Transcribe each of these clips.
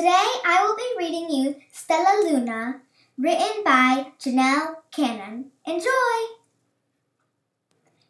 Today I will be reading you Stellaluna, written by Janell Cannon. Enjoy!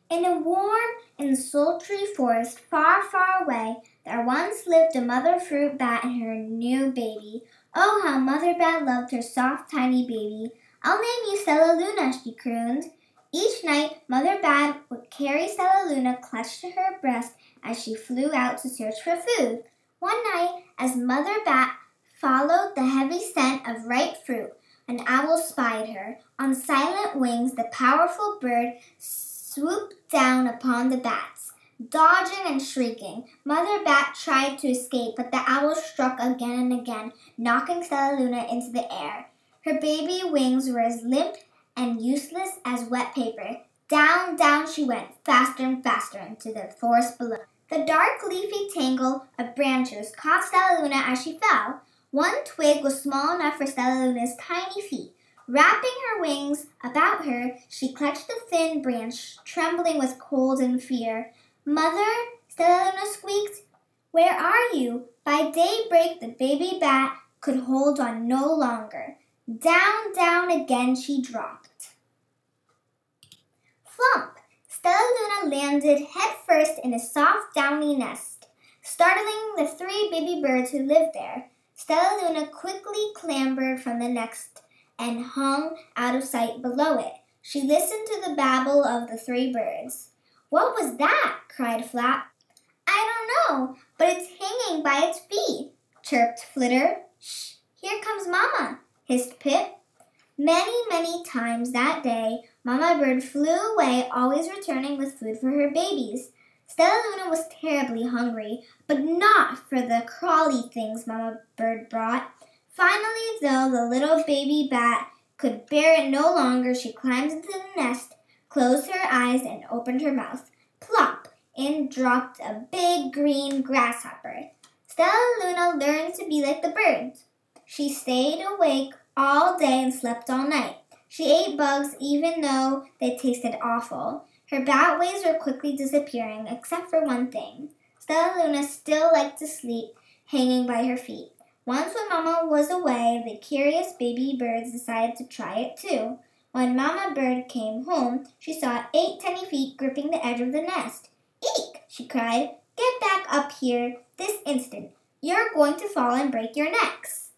In a warm and sultry forest far, far away, there once lived a mother fruit bat and her new baby. Oh, how Mother Bat loved her soft, tiny baby. I'll name you Stellaluna, she crooned. Each night, Mother Bat would carry Stellaluna clutched to her breast as she flew out to search for food. One night, as Mother Bat followed the heavy scent of ripe fruit, an owl spied her. On silent wings, the powerful bird swooped down upon the bats. Dodging and shrieking, Mother Bat tried to escape, but the owl struck again and again, knocking Stellaluna into the air. Her baby wings were as limp and useless as wet paper. Down, down she went, faster and faster into the forest below. The dark leafy tangle of branches caught Stellaluna as she fell. One twig was small enough for Stellaluna's tiny feet. Wrapping her wings about her, she clutched the thin branch, trembling with cold and fear. Mother, Stellaluna squeaked, where are you? By daybreak, the baby bat could hold on no longer. Down, down again she dropped. Flump! Stellaluna landed headfirst in a soft, downy nest, startling the three baby birds who lived there. Stellaluna quickly clambered from the nest and hung out of sight below it. She listened to the babble of the three birds. What was that? cried Flap. I don't know, but it's hanging by its feet, chirped Flitter. Shh, here comes Mamma, hissed Pip. Many, many times that day, Mamma Bird flew away, always returning with food for her babies. Stellaluna was terribly hungry, but not for the crawly things Mamma Bird brought. Finally, though the little baby bat could bear it no longer, she climbed into the nest, closed her eyes, and opened her mouth. Plop! In dropped a big green grasshopper. Stellaluna learned to be like the birds. She stayed awake all day and slept all night. She ate bugs even though they tasted awful. Her bat ways were quickly disappearing, except for one thing. Stellaluna still liked to sleep hanging by her feet. Once when Mama was away, the curious baby birds decided to try it too. When Mama Bird came home, she saw eight tiny feet gripping the edge of the nest. Eek! she cried. Get back up here this instant. You're going to fall and break your necks.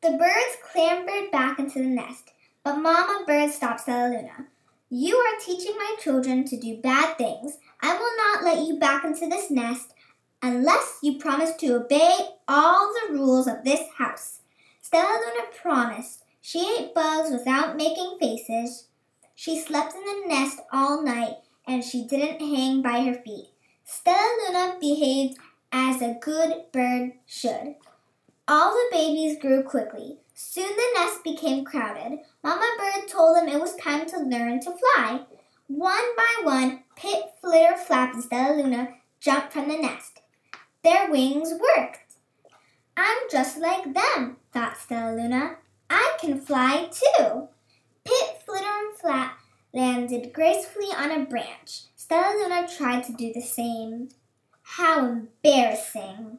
The birds clambered back into the nest, but Mama Bird stopped Stellaluna. You are teaching my children to do bad things. I will not let you back into this nest unless you promise to obey all the rules of this house. Stellaluna promised. She ate bugs without making faces. She slept in the nest all night and she didn't hang by her feet. Stella Luna behaved as a good bird should. All the babies grew quickly. Soon the nest became crowded. Mama Bird told them it was time to learn to fly. One by one, Pip, Flitter, Flap, and Stellaluna jumped from the nest. Their wings worked. I'm just like them, thought Stellaluna. I can fly too. Pip, Flitter, and Flap landed gracefully on a branch. Stellaluna tried to do the same. How embarrassing!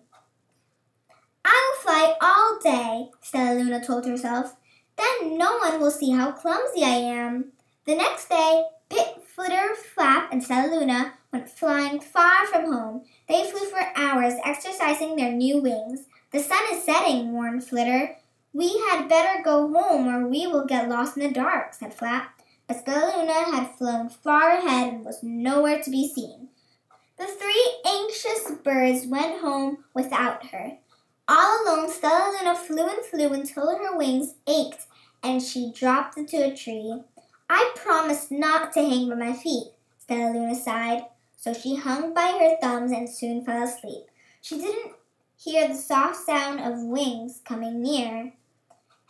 Fly all day, Stellaluna told herself. Then no one will see how clumsy I am. The next day, Pip, Flitter, Flap, and Stellaluna went flying far from home. They flew for hours, exercising their new wings. The sun is setting, warned Flitter. We had better go home or we will get lost in the dark, said Flap. But Stellaluna had flown far ahead and was nowhere to be seen. The three anxious birds went home without her. All alone, Stellaluna flew and flew until her wings ached and she dropped into a tree. I promised not to hang by my feet, Stellaluna sighed. So she hung by her thumbs and soon fell asleep. She didn't hear the soft sound of wings coming near.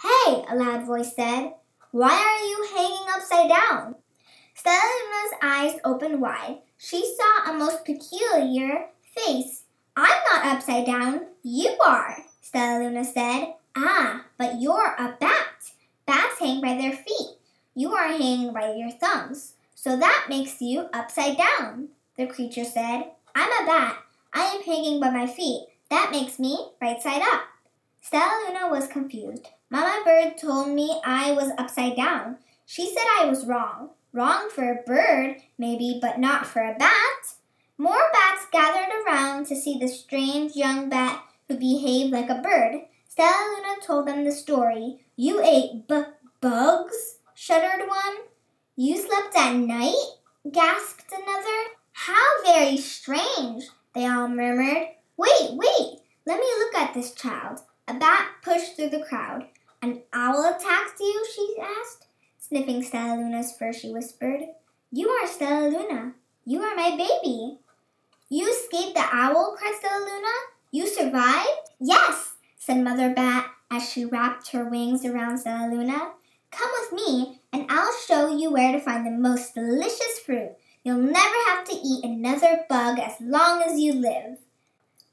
Hey, a loud voice said. Why are you hanging upside down? Stellaluna's eyes opened wide. She saw a most peculiar face. I'm not upside down. You are, Stellaluna said. Ah, but you're a bat. Bats hang by their feet. You are hanging by your thumbs. So that makes you upside down, the creature said. I'm a bat. I am hanging by my feet. That makes me right side up. Stellaluna was confused. Mama Bird told me I was upside down. She said I was wrong. Wrong for a bird, maybe, but not for a bat. More bats gathered around to see the strange young bat who behaved like a bird. Stellaluna told them the story. You ate b- bugs? shuddered one. You slept at night? gasped another. How very strange, they all murmured. Wait, wait, let me look at this child. A bat pushed through the crowd. An owl attacked you? she asked. Sniffing Stellaluna's fur, she whispered. You are Stellaluna. You are my baby. You escaped the owl, cried Stellaluna. You survived? Yes, said Mother Bat as she wrapped her wings around Stellaluna. Come with me, and I'll show you where to find the most delicious fruit. You'll never have to eat another bug as long as you live.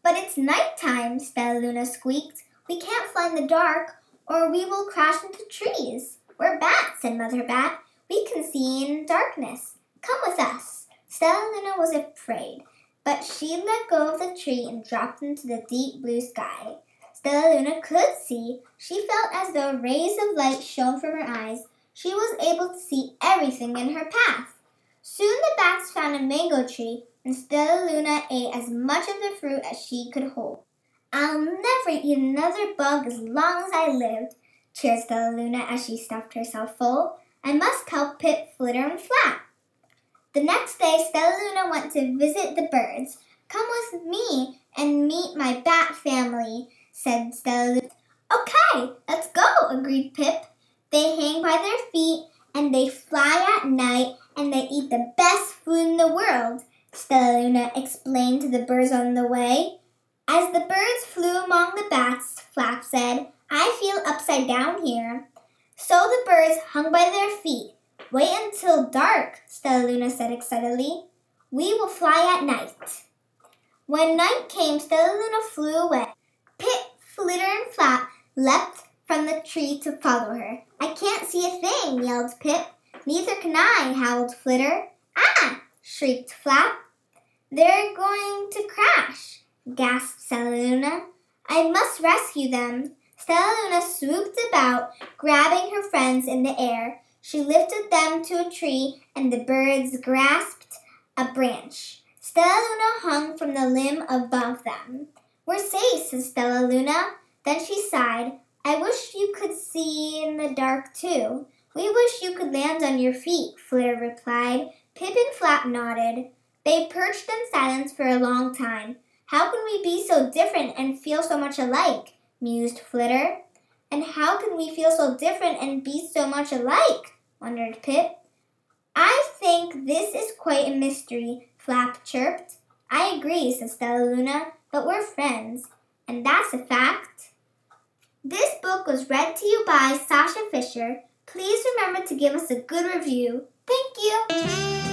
But it's night time, Stellaluna squeaked. We can't fly in the dark, or we will crash into trees. We're bats, said Mother Bat. We can see in darkness. Come with us. Stellaluna was afraid, but she let go of the tree and dropped into the deep blue sky. Stellaluna could see. She felt as though rays of light shone from her eyes. She was able to see everything in her path. Soon the bats found a mango tree, and Stellaluna ate as much of the fruit as she could hold. I'll never eat another bug as long as I lived, cheered Stellaluna as she stuffed herself full. I must help Pip, Flitter, and Flap. The next day, Stellaluna went to visit the birds. Come with me and meet my bat family, said Stellaluna. Okay, let's go, agreed Pip. They hang by their feet and they fly at night and they eat the best food in the world, Stellaluna explained to the birds on the way. As the birds flew among the bats, Flap said, I feel upside down here. So the birds hung by their feet. Wait until dark, Stellaluna said excitedly. We will fly at night. When night came, Stellaluna flew away. Pip, Flitter, and Flap leapt from the tree to follow her. I can't see a thing, yelled Pip. Neither can I, howled Flitter. Ah! shrieked Flap. They're going to crash, gasped Stellaluna. I must rescue them. Stellaluna swooped about, grabbing her friends in the air. She lifted them to a tree, and the birds grasped a branch. Stellaluna hung from the limb above them. We're safe, said Stellaluna. Then she sighed. I wish you could see in the dark too. We wish you could land on your feet, Flitter replied. Pip and Flap nodded. They perched in silence for a long time. How can we be so different and feel so much alike? mused Flitter. And how can we feel so different and be so much alike? wondered Pip. I think this is quite a mystery, Flap chirped. I agree, said Stellaluna, but we're friends, and that's a fact. This book was read to you by Sasha Fisher. Please remember to give us a good review. Thank you.